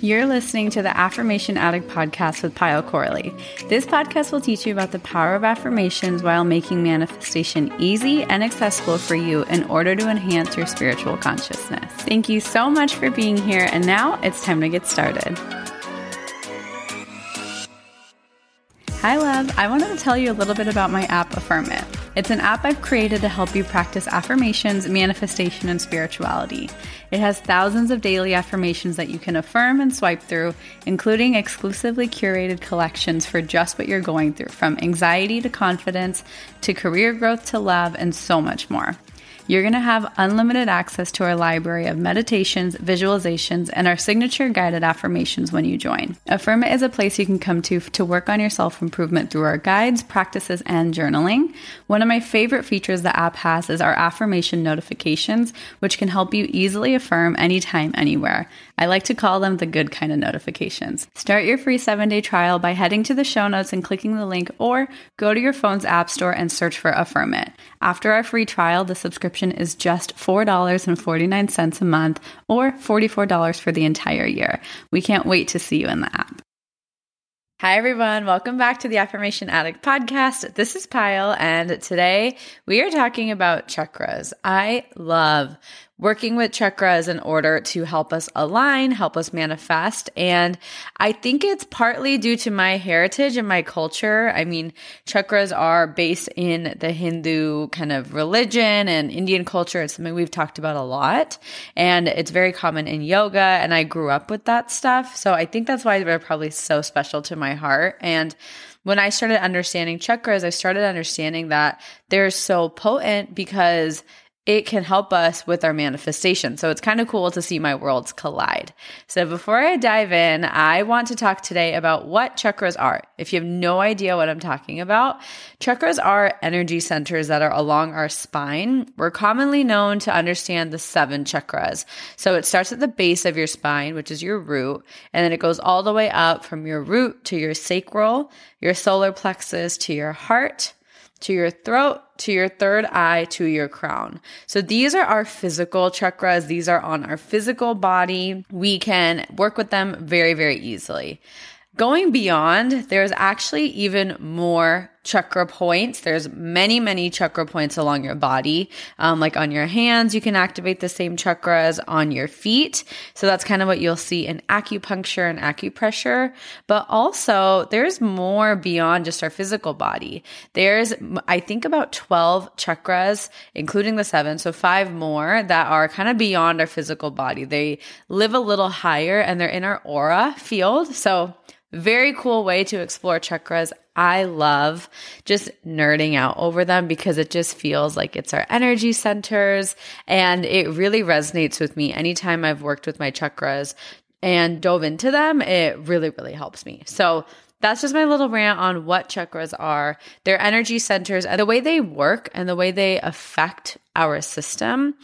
You're listening to the Affirmation Addict podcast with Payal Corley. This podcast will teach you about the power of affirmations while making manifestation easy and accessible for you in order to enhance your spiritual consciousness. Thank you so much for being here, and now it's time to get started. Hi, love. I wanted to tell you a little bit about my app, Affirm It. It's an app I've created to help you practice affirmations, manifestation, and spirituality. It has thousands of daily affirmations that you can affirm and swipe through, including exclusively curated collections for just what you're going through, from anxiety to confidence to career growth to love, and so much more. You're going to have unlimited access to our library of meditations, visualizations, and our signature guided affirmations when you join. Affirma is a place you can come to to work on your self improvement through our guides, practices, and journaling. One of my favorite features the app has is our affirmation notifications, which can help you easily affirm anytime, anywhere. I like to call them the good kind of notifications. Start your free seven day trial by heading to the show notes and clicking the link, or go to your phone's app store and search for Affirm It. After our free trial, the subscription is just $4.49 a month or $44 for the entire year. We can't wait to see you in the app. Hi, everyone. Welcome back to the Affirmation Addict podcast. This is Payal, and today we are talking about chakras. I love working with chakras in order to help us align, help us manifest. And I think it's partly due to my heritage and my culture. I mean, chakras are based in the Hindu kind of religion and Indian culture. It's something we've talked about a lot. And it's very common in yoga. And I grew up with that stuff. So I think that's why they're probably so special to my heart. And when I started understanding chakras, I started understanding that they're so potent because it can help us with our manifestation. So it's kind of cool to see my worlds collide. So before I dive in, I want to talk today about what chakras are. If you have no idea what I'm talking about, chakras are energy centers that are along our spine. We're commonly known to understand the seven chakras. So it starts at the base of your spine, which is your root, and then it goes all the way up from your root to your sacral, your solar plexus to your heart, to your throat, to your third eye, to your crown. So these are our physical chakras. These are on our physical body. We can work with them very, very easily. Going beyond, there's actually even more chakra points. There's many, many chakra points along your body. Um, like on your hands, you can activate the same chakras on your feet. So that's kind of what you'll see in acupuncture and acupressure. But also, there's more beyond just our physical body. There's, I think, about 12 chakras, including the seven. So five more that are kind of beyond our physical body. They live a little higher and they're in our aura field. So very cool way to explore chakras. I love just nerding out over them because it just feels like it's our energy centers and it really resonates with me anytime I've worked with my chakras and dove into them. It really, really helps me. So, that's just my little rant on what chakras are. They're energy centers and the way they work and the way they affect our system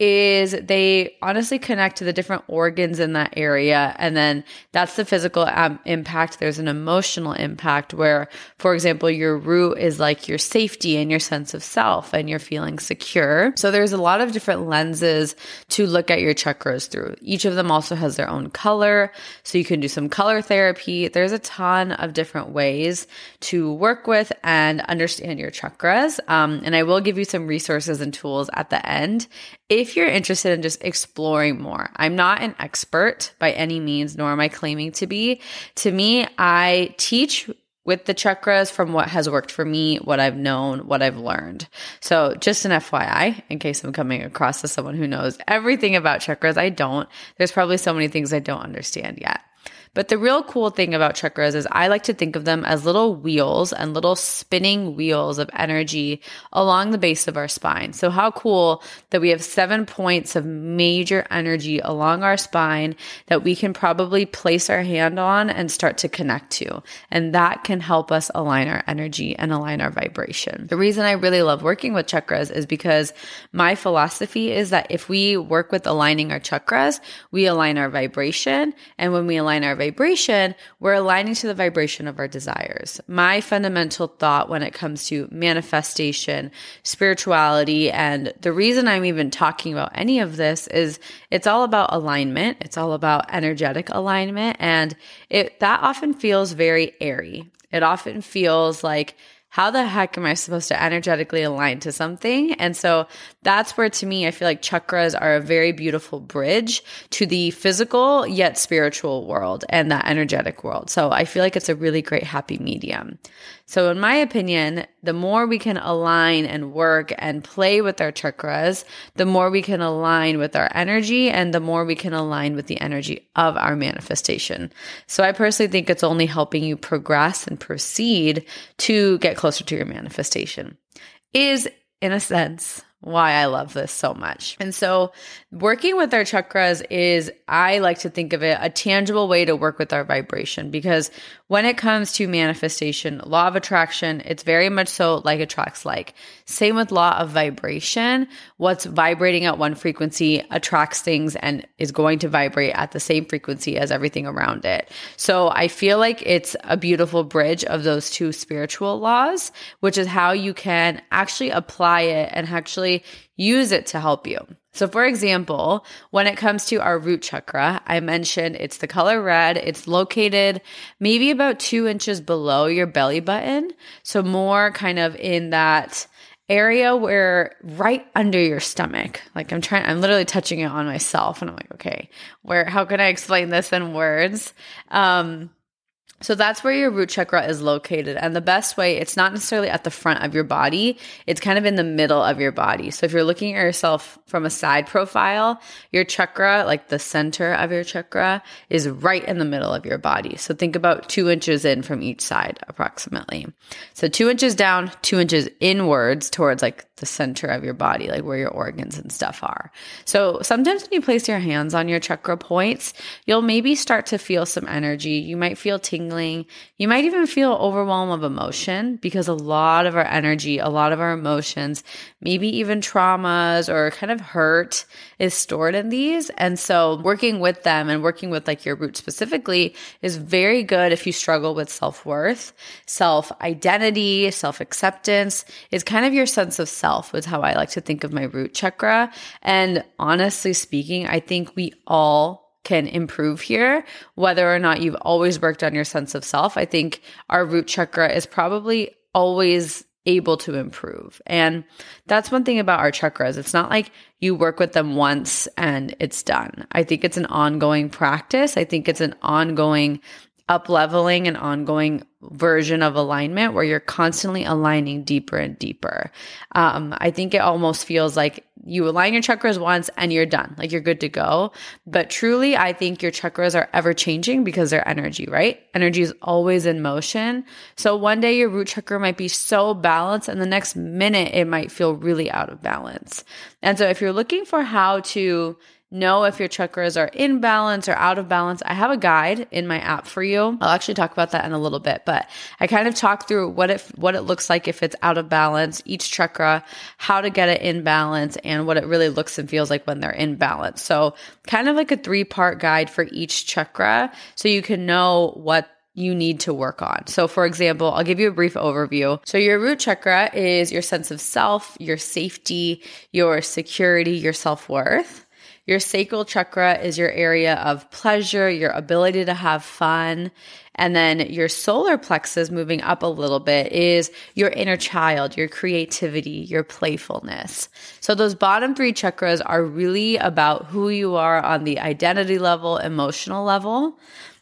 is they honestly connect to the different organs in that area. And then that's the physical um, impact. There's an emotional impact where, for example, your root is like your safety and your sense of self and you're feeling secure. So there's a lot of different lenses to look at your chakras through. Each of them also has their own color. So you can do some color therapy. There's a ton of different ways to work with and understand your chakras. Um, and I will give you some resources and tools tools at the end if you're interested in just exploring more. I'm not an expert by any means, nor am I claiming to be. To me, I teach with the chakras from what has worked for me, what I've known, what I've learned. So, just an FYI, in case I'm coming across as someone who knows everything about chakras, I don't. There's probably so many things I don't understand yet. But the real cool thing about chakras is I like to think of them as little wheels and little spinning wheels of energy along the base of our spine. So, how cool that we have seven points of major energy along our spine that we can probably place our hand on and start to connect to. And that can help us align our energy and align our vibration. The reason I really love working with chakras is because my philosophy is that if we work with aligning our chakras, we align our vibration. And when we align our vibration, we're aligning to the vibration of our desires. My fundamental thought when it comes to manifestation, spirituality, and the reason I'm even talking about any of this is it's all about alignment. It's all about energetic alignment. And it, that often feels very airy. It often feels like, how the heck am I supposed to energetically align to something? And so that's where to me, I feel like chakras are a very beautiful bridge to the physical yet spiritual world and that energetic world. So I feel like it's a really great happy medium. So, in my opinion, the more we can align and work and play with our chakras, the more we can align with our energy and the more we can align with the energy of our manifestation. So, I personally think it's only helping you progress and proceed to get closer to your manifestation. Is, in a sense, why I love this so much. And so, working with our chakras is, I like to think of it, a tangible way to work with our vibration because when it comes to manifestation, law of attraction, it's very much so like attracts like. Same with law of vibration. What's vibrating at one frequency attracts things and is going to vibrate at the same frequency as everything around it. So I feel like it's a beautiful bridge of those two spiritual laws, which is how you can actually apply it and actually use it to help you. So, for example, when it comes to our root chakra, I mentioned it's the color red. It's located maybe about two inches below your belly button. So, more kind of in that area where right under your stomach. Like, I'm trying, I'm literally touching it on myself. And I'm like, okay, where, how can I explain this in words? Um, so that's where your root chakra is located. And the best way, it's not necessarily at the front of your body, it's kind of in the middle of your body. So if you're looking at yourself from a side profile, your chakra, like the center of your chakra, is right in the middle of your body. So think about two inches in from each side, approximately. So two inches down, two inches inwards towards like the center of your body, like where your organs and stuff are. So sometimes when you place your hands on your chakra points, you'll maybe start to feel some energy. You might feel tingling. You might even feel overwhelm of emotion because a lot of our energy, a lot of our emotions, maybe even traumas or kind of hurt is stored in these. And so working with them and working with like your root specifically is very good if you struggle with self worth, self identity, self acceptance is kind of your sense of self, is how I like to think of my root chakra. And honestly speaking, I think we all can improve here, whether or not you've always worked on your sense of self. I think our root chakra is probably always able to improve. And that's one thing about our chakras. It's not like you work with them once and it's done. I think it's an ongoing practice. I think it's an ongoing up leveling and ongoing version of alignment where you're constantly aligning deeper and deeper. Um, I think it almost feels like you align your chakras once and you're done, like you're good to go. But truly, I think your chakras are ever changing because they're energy, right? Energy is always in motion. So one day your root chakra might be so balanced, and the next minute it might feel really out of balance. And so if you're looking for how to know if your chakras are in balance or out of balance, I have a guide in my app for you. I'll actually talk about that in a little bit, but I kind of talk through what it what it looks like if it's out of balance, each chakra, how to get it in balance, and what it really looks and feels like when they're in balance. So, kind of like a three-part guide for each chakra so you can know what you need to work on. So, for example, I'll give you a brief overview. So, your root chakra is your sense of self, your safety, your security, your self worth. Your sacral chakra is your area of pleasure, your ability to have fun. And then your solar plexus moving up a little bit is your inner child, your creativity, your playfulness. So those bottom three chakras are really about who you are on the identity level, emotional level.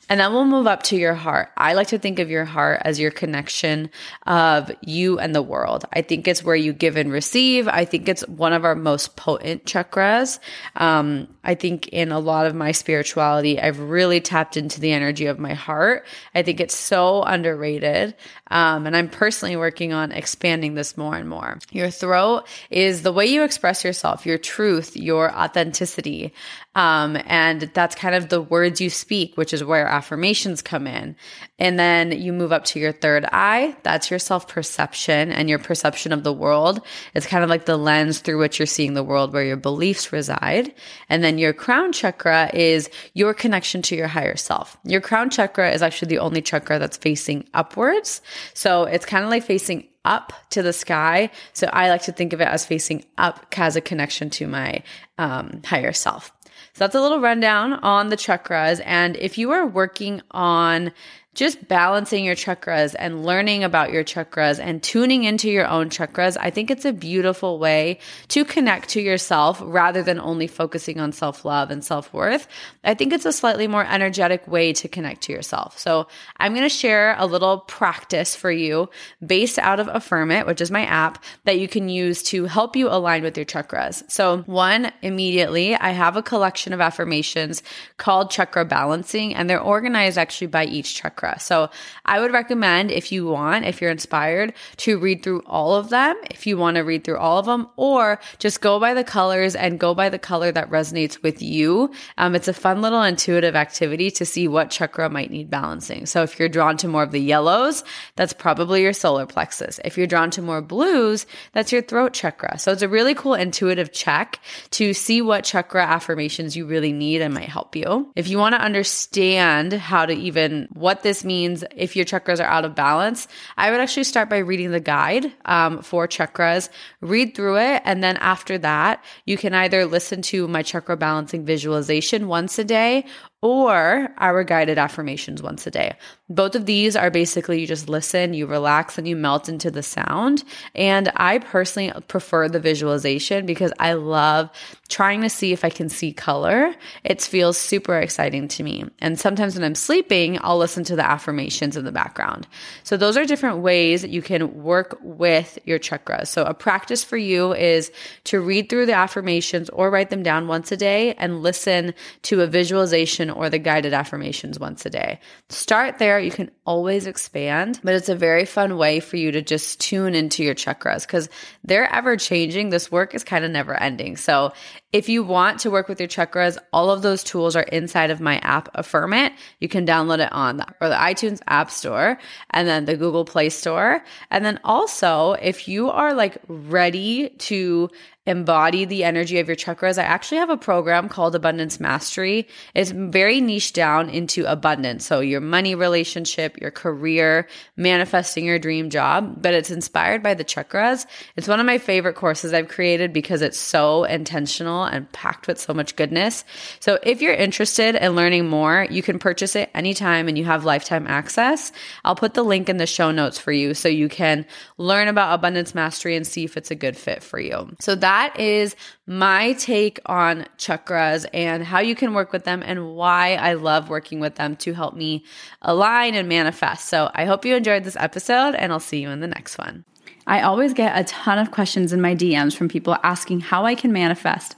And then we'll move up to your heart. I like to think of your heart as your connection of you and the world. I think it's where you give and receive. I think it's one of our most potent chakras. Um, I think in a lot of my spirituality, I've really tapped into the energy of my heart. I think it's so underrated. Um, and I'm personally working on expanding this more and more. Your throat is the way you express yourself, your truth, your authenticity. Um, and that's kind of the words you speak, which is where affirmations come in. And then you move up to your third eye. That's your self perception and your perception of the world. It's kind of like the lens through which you're seeing the world where your beliefs reside. And then your crown chakra is your connection to your higher self. Your crown chakra is actually the only chakra that's facing upwards. So it's kind of like facing up to the sky. So I like to think of it as facing up as a connection to my um, higher self. So that's a little rundown on the chakras. And if you are working on just balancing your chakras and learning about your chakras and tuning into your own chakras, I think it's a beautiful way to connect to yourself rather than only focusing on self love and self worth. I think it's a slightly more energetic way to connect to yourself. So I'm going to share a little practice for you based out of Affirm It, which is my app that you can use to help you align with your chakras. So, one, immediately, I have a collection of affirmations called chakra balancing, and they're organized actually by each chakra So I would recommend if you want, if you're inspired, to read through all of them, if you want to read through all of them, or just go by the colors and go by the color that resonates with you. Um, it's a fun little intuitive activity to see what chakra might need balancing. So if you're drawn to more of the yellows, that's probably your solar plexus. If you're drawn to more blues, that's your throat chakra. So it's a really cool intuitive check to see what chakra affirmations you really need and might help you. If you want to understand how to even what this this means if your chakras are out of balance, I would actually start by reading the guide um, for chakras, read through it, and then after that, you can either listen to my chakra balancing visualization once a day or our guided affirmations once a day. Both of these are basically you just listen, you relax, and you melt into the sound. And I personally prefer the visualization because I love trying to see if I can see color. It feels super exciting to me. And sometimes when I'm sleeping, I'll listen to the affirmations in the background. So those are different ways that you can work with your chakras. So a practice for you is to read through the affirmations or write them down once a day and listen to a visualization or the guided affirmations once a day. Start there. You can always expand, but it's a very fun way for you to just tune into your chakras because they're ever changing. This work is kind of never ending. So if you want to work with your chakras, all of those tools are inside of my app, Affirm It. You can download it on the, or the iTunes App Store and then the Google Play Store. And then also, if you are like ready to embody the energy of your chakras, I actually have a program called Abundance Mastery. It's very niche down into abundance. So your money relationship, your career, manifesting your dream job, but it's inspired by the chakras. It's one of my favorite courses I've created because it's so intentional and packed with so much goodness. So if you're interested in learning more, you can purchase it anytime and you have lifetime access. I'll put the link in the show notes for you so you can learn about abundance mastery and see if it's a good fit for you. So that that is my take on chakras and how you can work with them and why I love working with them to help me align and manifest. So I hope you enjoyed this episode and I'll see you in the next one. I always get a ton of questions in my DMs from people asking how I can manifest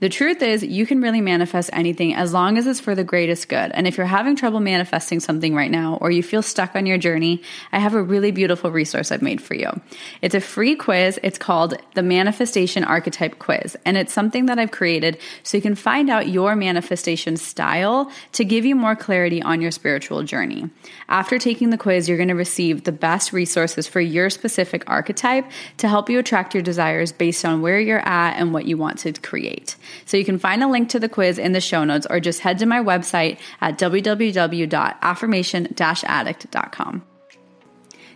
The truth is, you can really manifest anything as long as it's for the greatest good. And if you're having trouble manifesting something right now or you feel stuck on your journey, I have a really beautiful resource I've made for you. It's a free quiz. It's called the Manifestation Archetype Quiz. And it's something that I've created so you can find out your manifestation style to give you more clarity on your spiritual journey. After taking the quiz, you're going to receive the best resources for your specific archetype to help you attract your desires based on where you're at and what you want to create. So you can find a link to the quiz in the show notes or just head to my website at www.affirmation-addict.com.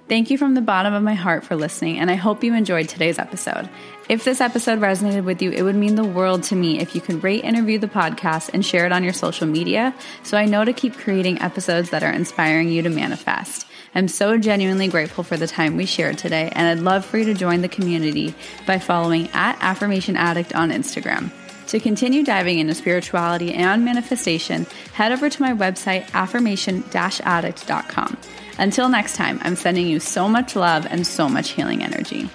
Thank you from the bottom of my heart for listening, and I hope you enjoyed today's episode. If this episode resonated with you, it would mean the world to me if you could rate and review the podcast and share it on your social media so I know to keep creating episodes that are inspiring you to manifest. I'm so genuinely grateful for the time we shared today, and I'd love for you to join the community by following at Affirmation Addict on Instagram. To continue diving into spirituality and manifestation, head over to my website, affirmation addict.com. Until next time, I'm sending you so much love and so much healing energy.